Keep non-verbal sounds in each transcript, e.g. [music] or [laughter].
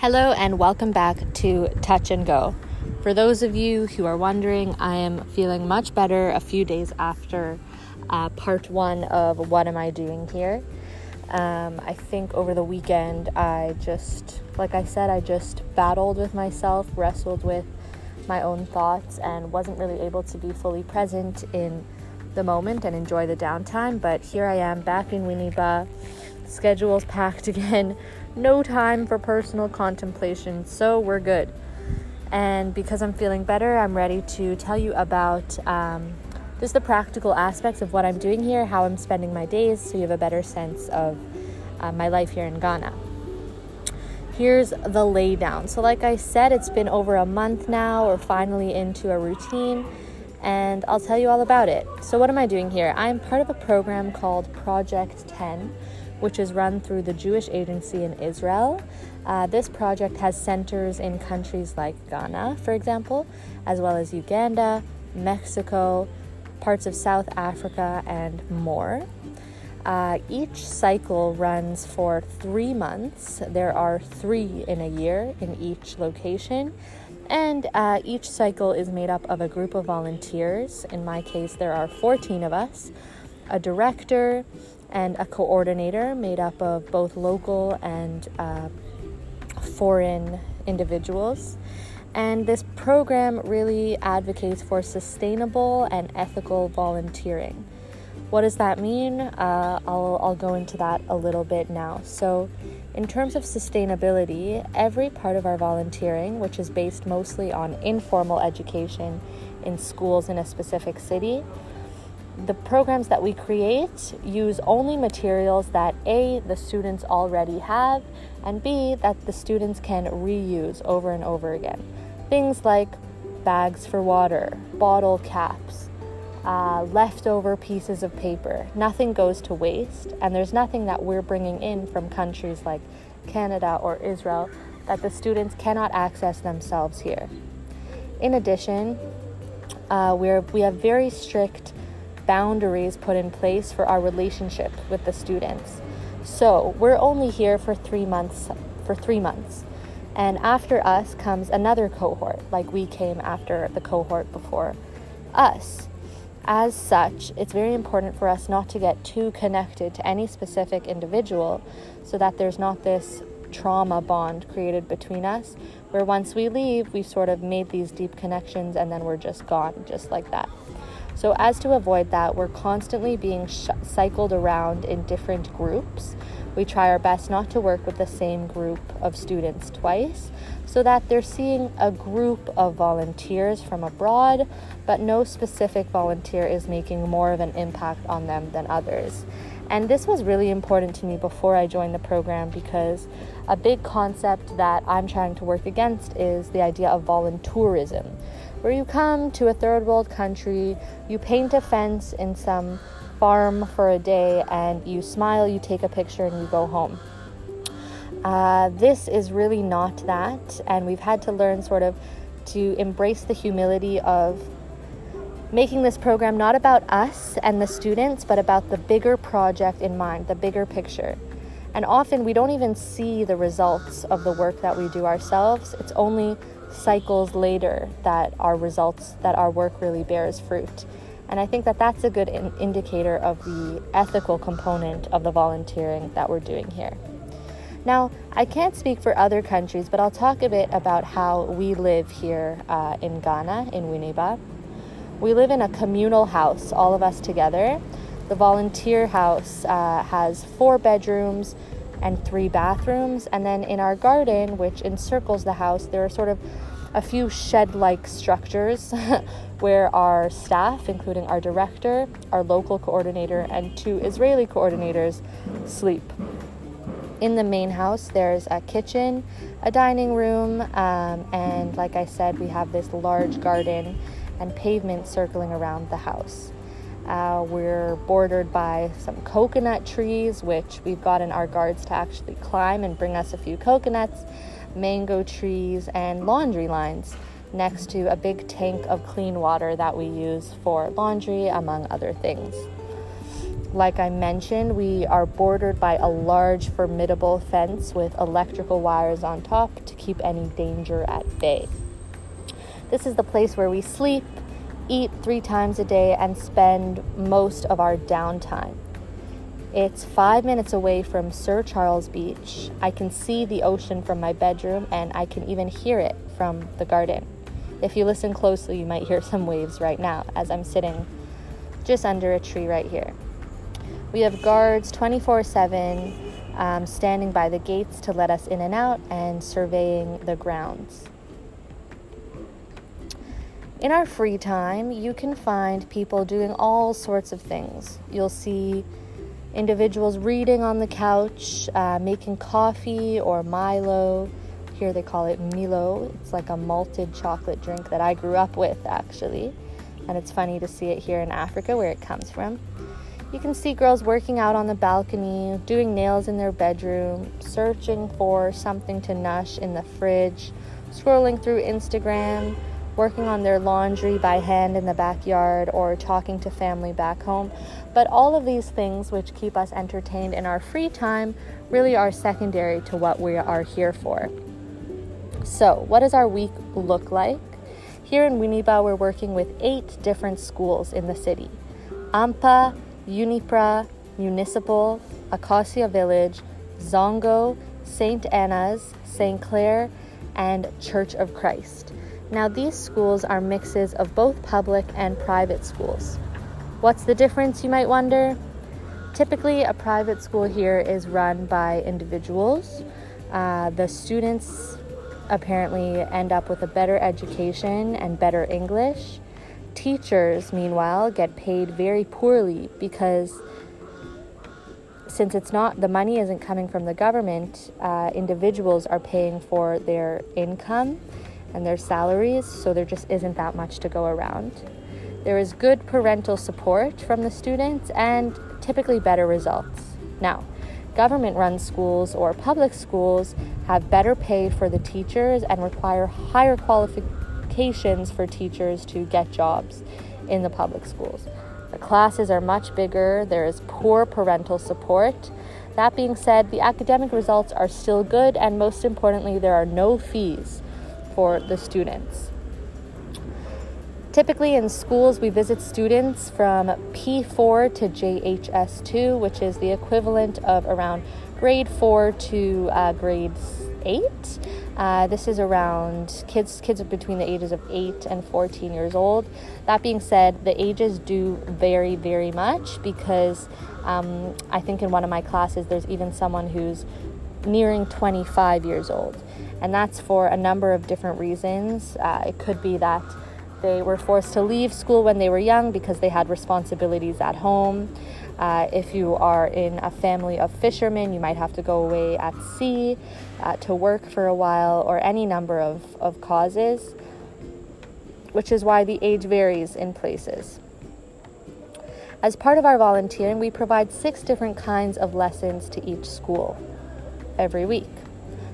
Hello, and welcome back to Touch and Go. For those of you who are wondering, I am feeling much better a few days after uh, part one of What Am I Doing Here. Um, I think over the weekend, I just, like I said, I just battled with myself, wrestled with my own thoughts, and wasn't really able to be fully present in the moment and enjoy the downtime. But here I am back in Winneba, schedule's packed [laughs] again no time for personal contemplation, so we're good. And because I'm feeling better, I'm ready to tell you about um, just the practical aspects of what I'm doing here, how I'm spending my days, so you have a better sense of uh, my life here in Ghana. Here's the laydown. So, like I said, it's been over a month now. We're finally into a routine, and I'll tell you all about it. So, what am I doing here? I'm part of a program called Project 10 which is run through the Jewish Agency in Israel. Uh, this project has centers in countries like Ghana, for example, as well as Uganda, Mexico, parts of South Africa, and more. Uh, each cycle runs for three months. There are three in a year in each location. And uh, each cycle is made up of a group of volunteers. In my case, there are 14 of us a director, and a coordinator made up of both local and uh, foreign individuals. And this program really advocates for sustainable and ethical volunteering. What does that mean? Uh, I'll, I'll go into that a little bit now. So, in terms of sustainability, every part of our volunteering, which is based mostly on informal education in schools in a specific city, the programs that we create use only materials that A, the students already have, and B, that the students can reuse over and over again. Things like bags for water, bottle caps, uh, leftover pieces of paper. Nothing goes to waste, and there's nothing that we're bringing in from countries like Canada or Israel that the students cannot access themselves here. In addition, uh, we're, we have very strict boundaries put in place for our relationship with the students. So we're only here for three months. For three months, and after us comes another cohort, like we came after the cohort before us. As such, it's very important for us not to get too connected to any specific individual so that there's not this trauma bond created between us, where once we leave, we've sort of made these deep connections and then we're just gone, just like that. So, as to avoid that, we're constantly being sh- cycled around in different groups. We try our best not to work with the same group of students twice so that they're seeing a group of volunteers from abroad, but no specific volunteer is making more of an impact on them than others. And this was really important to me before I joined the program because a big concept that I'm trying to work against is the idea of voluntourism where you come to a third world country, you paint a fence in some farm for a day, and you smile, you take a picture, and you go home. Uh, this is really not that, and we've had to learn sort of to embrace the humility of making this program not about us and the students, but about the bigger project in mind, the bigger picture. And often we don't even see the results of the work that we do ourselves. It's only cycles later that our results, that our work really bears fruit. And I think that that's a good in- indicator of the ethical component of the volunteering that we're doing here. Now, I can't speak for other countries, but I'll talk a bit about how we live here uh, in Ghana, in Winneba. We live in a communal house, all of us together. The volunteer house uh, has four bedrooms, and three bathrooms. And then in our garden, which encircles the house, there are sort of a few shed like structures [laughs] where our staff, including our director, our local coordinator, and two Israeli coordinators, sleep. In the main house, there's a kitchen, a dining room, um, and like I said, we have this large garden and pavement circling around the house. Uh, we're bordered by some coconut trees, which we've gotten our guards to actually climb and bring us a few coconuts, mango trees, and laundry lines next to a big tank of clean water that we use for laundry, among other things. Like I mentioned, we are bordered by a large, formidable fence with electrical wires on top to keep any danger at bay. This is the place where we sleep, eat three times a day, and spend most of our downtime. It's five minutes away from Sir Charles Beach. I can see the ocean from my bedroom and I can even hear it from the garden. If you listen closely, you might hear some waves right now as I'm sitting just under a tree right here. We have guards 24 7 um, standing by the gates to let us in and out and surveying the grounds. In our free time, you can find people doing all sorts of things. You'll see individuals reading on the couch, uh, making coffee or Milo. Here they call it Milo. It's like a malted chocolate drink that I grew up with, actually. And it's funny to see it here in Africa where it comes from. You can see girls working out on the balcony, doing nails in their bedroom, searching for something to nush in the fridge, scrolling through Instagram working on their laundry by hand in the backyard, or talking to family back home. But all of these things, which keep us entertained in our free time, really are secondary to what we are here for. So, what does our week look like? Here in Winneba, we're working with eight different schools in the city AMPA, Unipra, Municipal, Acacia Village, Zongo, St. Anna's, St. Clair, and Church of Christ. Now, these schools are mixes of both public and private schools. What's the difference, you might wonder? Typically, a private school here is run by individuals. Uh, the students apparently end up with a better education and better English. Teachers, meanwhile, get paid very poorly because since it's not the money isn't coming from the government, uh, individuals are paying for their income and their salaries, so there just isn't that much to go around. There is good parental support from the students and typically better results. Now, government run schools or public schools have better pay for the teachers and require higher qualifications for teachers to get jobs in the public schools. The classes are much bigger, there is poor parental support. That being said, the academic results are still good, and most importantly, there are no fees for the students. Typically in schools, we visit students from P4 to JHS2, which is the equivalent of around grade 4 to uh, grade 8. Uh, this is around kids kids between the ages of 8 and 14 years old. That being said, the ages do vary very much because um, I think in one of my classes there's even someone who's nearing 25 years old and that's for a number of different reasons. Uh, it could be that they were forced to leave school when they were young because they had responsibilities at home. Uh, if you are in a family of fishermen, you might have to go away at sea uh, to work for a while, or any number of, of causes, which is why the age varies in places. As part of our volunteering, we provide six different kinds of lessons to each school every week.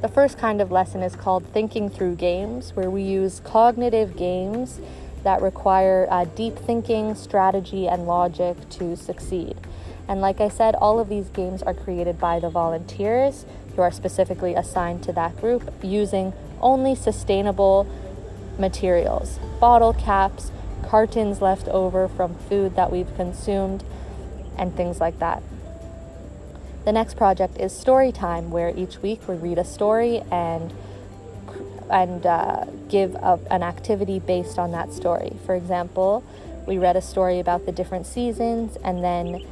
The first kind of lesson is called Thinking Through Games, where we use cognitive games that require uh, deep thinking, strategy, and logic to succeed. And like I said, all of these games are created by the volunteers who are specifically assigned to that group using only sustainable materials bottle caps, cartons left over from food that we've consumed, and things like that. The next project is story time, where each week we read a story and and uh, give a, an activity based on that story. For example, we read a story about the different seasons and then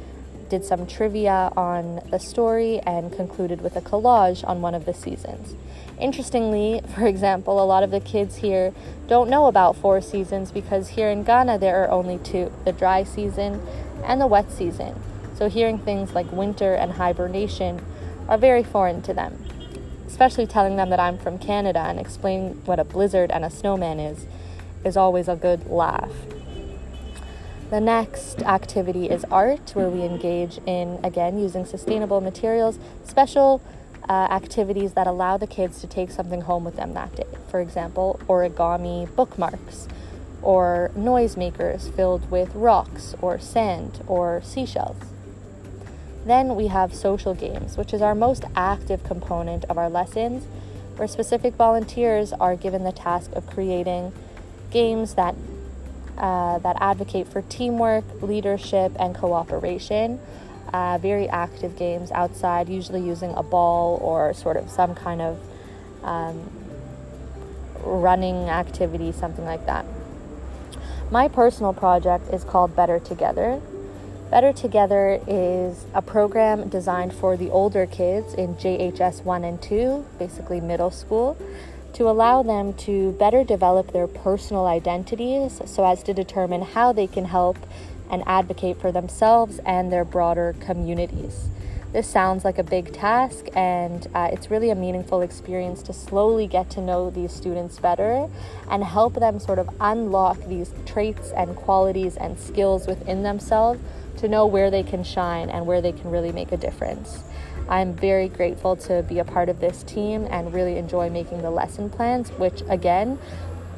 did some trivia on the story and concluded with a collage on one of the seasons. Interestingly, [laughs] for example, a lot of the kids here don't know about four seasons because here in Ghana there are only two the dry season and the wet season. So hearing things like winter and hibernation are very foreign to them. Especially telling them that I'm from Canada and explaining what a blizzard and a snowman is is always a good laugh. The next activity is art, where we engage in, again, using sustainable materials, special uh, activities that allow the kids to take something home with them that day. For example, origami bookmarks, or noisemakers filled with rocks or sand or seashells. Then we have social games, which is our most active component of our lessons, where specific volunteers are given the task of creating games that uh, that advocate for teamwork, leadership, and cooperation. Uh, very active games outside, usually using a ball or sort of some kind of um, running activity, something like that. My personal project is called Better Together. Better Together is a program designed for the older kids in JHS 1 and 2, basically middle school, to allow them to better develop their personal identities so as to determine how they can help and advocate for themselves and their broader communities. This sounds like a big task, and uh, it's really a meaningful experience to slowly get to know these students better and help them sort of unlock these traits and qualities and skills within themselves to know where they can shine and where they can really make a difference. I'm very grateful to be a part of this team and really enjoy making the lesson plans, which again,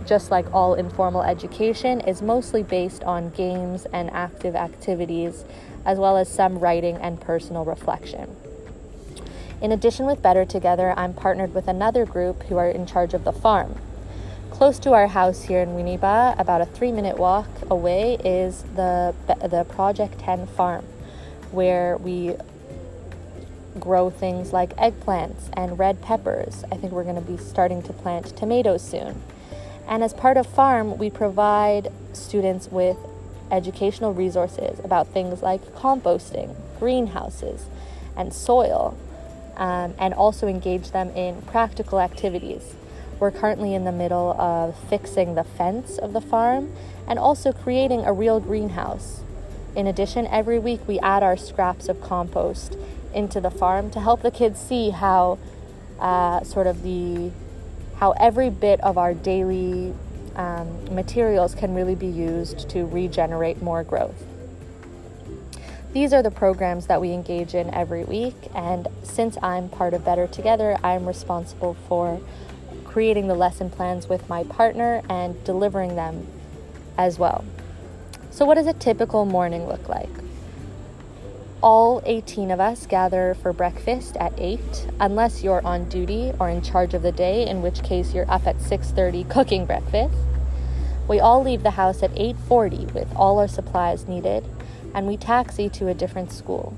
just like all informal education, is mostly based on games and active activities as well as some writing and personal reflection. In addition, with Better Together, I'm partnered with another group who are in charge of the farm. Close to our house here in Winneba, about a three minute walk away, is the, the Project 10 farm, where we grow things like eggplants and red peppers. I think we're going to be starting to plant tomatoes soon. And as part of farm, we provide students with educational resources about things like composting, greenhouses, and soil, um, and also engage them in practical activities. We're currently in the middle of fixing the fence of the farm and also creating a real greenhouse. In addition, every week we add our scraps of compost into the farm to help the kids see how uh, sort of the how every bit of our daily um, materials can really be used to regenerate more growth. These are the programs that we engage in every week, and since I'm part of Better Together, I'm responsible for creating the lesson plans with my partner and delivering them as well. So, what does a typical morning look like? All 18 of us gather for breakfast at 8 unless you're on duty or in charge of the day in which case you're up at 6:30 cooking breakfast we all leave the house at 8:40 with all our supplies needed, and we taxi to a different school.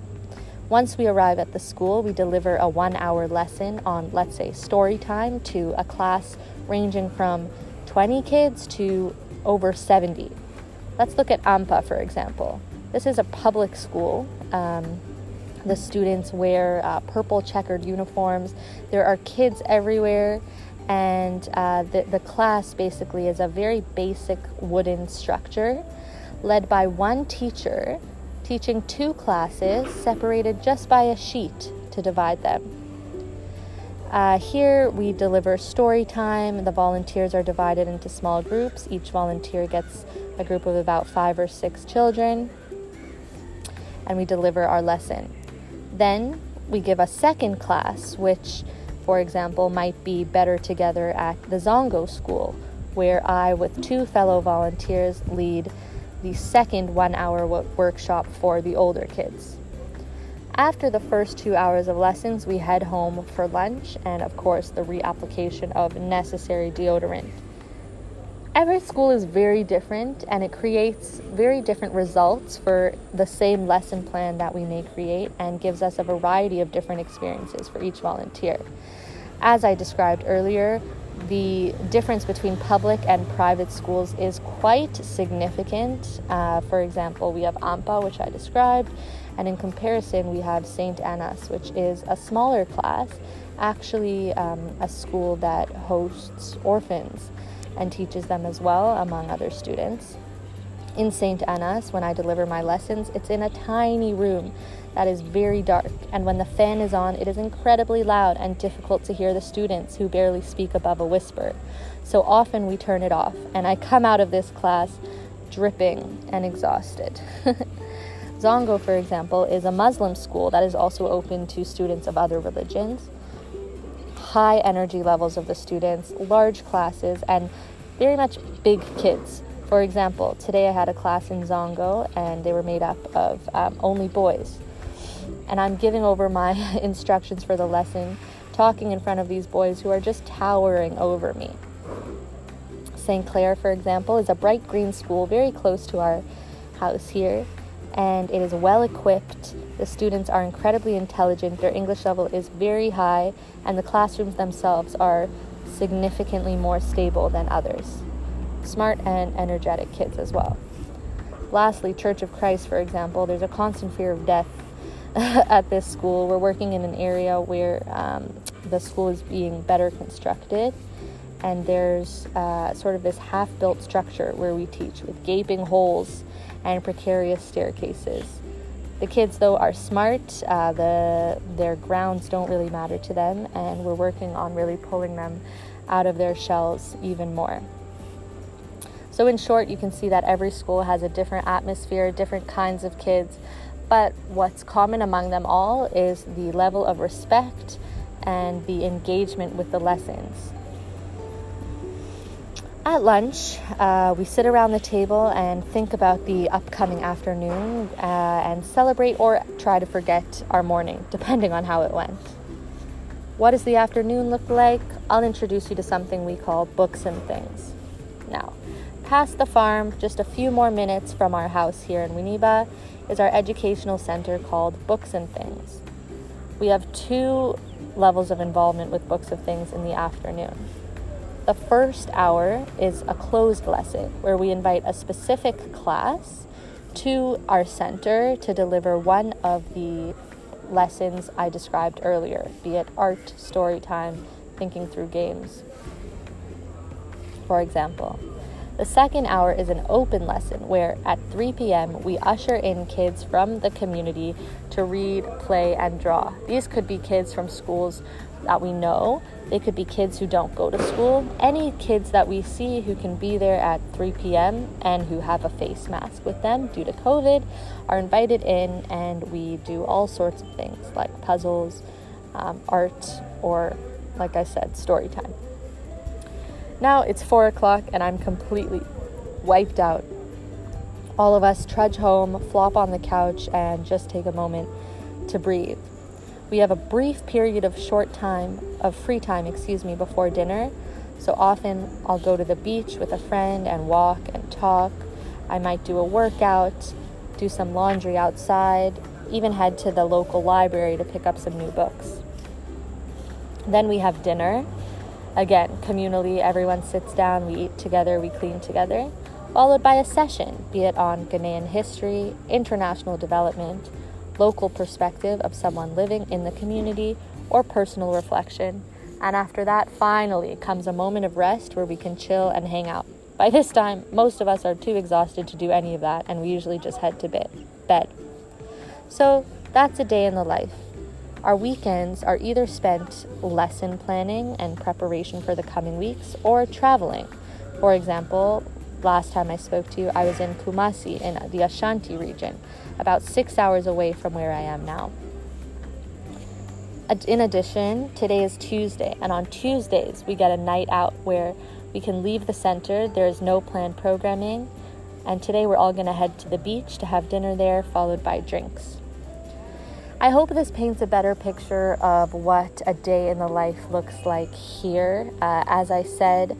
Once we arrive at the school, we deliver a 1-hour lesson on let's say story time to a class ranging from 20 kids to over 70. Let's look at AMPA for example. This is a public school. Um, the students wear uh, purple checkered uniforms. There are kids everywhere and uh, the, the class basically is a very basic wooden structure led by one teacher teaching two classes separated just by a sheet to divide them. Uh, here we deliver story time. The volunteers are divided into small groups. Each volunteer gets a group of about five or six children, and we deliver our lesson. Then we give a second class, which for example, might be better together at the Zongo School, where I, with two fellow volunteers, lead the second one hour workshop for the older kids. After the first two hours of lessons, we head home for lunch and, of course, the reapplication of necessary deodorant. Every school is very different and it creates very different results for the same lesson plan that we may create and gives us a variety of different experiences for each volunteer. As I described earlier, the difference between public and private schools is quite significant. Uh, for example, we have AMPA, which I described, and in comparison, we have St. Anna's, which is a smaller class, actually, um, a school that hosts orphans and teaches them as well, among other students. In St. Anna's, when I deliver my lessons, it's in a tiny room that is very dark, and when the fan is on, it is incredibly loud and difficult to hear the students who barely speak above a whisper. So often we turn it off, and I come out of this class dripping and exhausted. [laughs] Zongo, for example, is a Muslim school that is also open to students of other religions high energy levels of the students, large classes, and very much big kids. For example, today I had a class in Zongo and they were made up of um, only boys. and I'm giving over my [laughs] instructions for the lesson, talking in front of these boys who are just towering over me. St. Clair, for example, is a bright green school very close to our house here, and it is well equipped. The students are incredibly intelligent, their English level is very high, and the classrooms themselves are significantly more stable than others. Smart and energetic kids as well. Lastly, Church of Christ, for example, there's a constant fear of death [laughs] at this school. We're working in an area where um, the school is being better constructed, and there's uh, sort of this half built structure where we teach with gaping holes and precarious staircases. The kids, though, are smart. Uh, the, their grounds don't really matter to them, and we're working on really pulling them out of their shells even more. So, in short, you can see that every school has a different atmosphere, different kinds of kids, but what's common among them all is the level of respect and the engagement with the lessons. At lunch, uh, we sit around the table and think about the upcoming afternoon uh, and celebrate or try to forget our morning, [laughs] depending on how it went. What does the afternoon look like? I'll introduce you to something we call books and things. Now, past the farm, just a few more minutes from our house here in Winneba, is our educational center called Books and Things. We have two levels of involvement with Books and Things in the afternoon. The first hour is a closed lesson where we invite a specific class to our center to deliver one of the lessons I described earlier, be it art, story time, thinking through games, for example. The second hour is an open lesson where at 3 p.m. we usher in kids from the community to read, play, and draw. These could be kids from schools that we know, they could be kids who don't go to school, any kids that we see who can be there at 3 p.m. and who have a face mask with them due to COVID are invited in, and we do all sorts of things like puzzles, um, art, or like I said, story time. Now it's four o'clock and I'm completely wiped out. All of us trudge home, flop on the couch, and just take a moment to breathe. We have a brief period of short time, of free time, excuse me, before dinner. So often I'll go to the beach with a friend and walk and talk. I might do a workout, do some laundry outside, even head to the local library to pick up some new books. Then we have dinner Again, communally, everyone sits down, we eat together, we clean together, followed by a session, be it on Ghanaian history, international development, local perspective of someone living in the community, or personal reflection. And after that, finally comes a moment of rest where we can chill and hang out. By this time, most of us are too exhausted to do any of that, and we usually just head to bed. So that's a day in the life. Our weekends are either spent lesson planning and preparation for the coming weeks or traveling. For example, last time I spoke to you, I was in Kumasi in the Ashanti region, about six hours away from where I am now. In addition, today is Tuesday, and on Tuesdays, we get a night out where we can leave the center. There is no planned programming, and today we're all going to head to the beach to have dinner there, followed by drinks. I hope this paints a better picture of what a day in the life looks like here. Uh, as I said,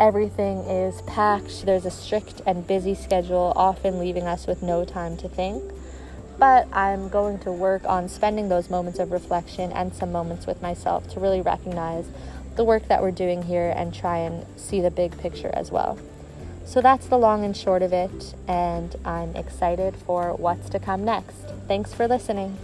everything is packed, there's a strict and busy schedule, often leaving us with no time to think. But I'm going to work on spending those moments of reflection and some moments with myself to really recognize the work that we're doing here and try and see the big picture as well. So that's the long and short of it, and I'm excited for what's to come next. Thanks for listening.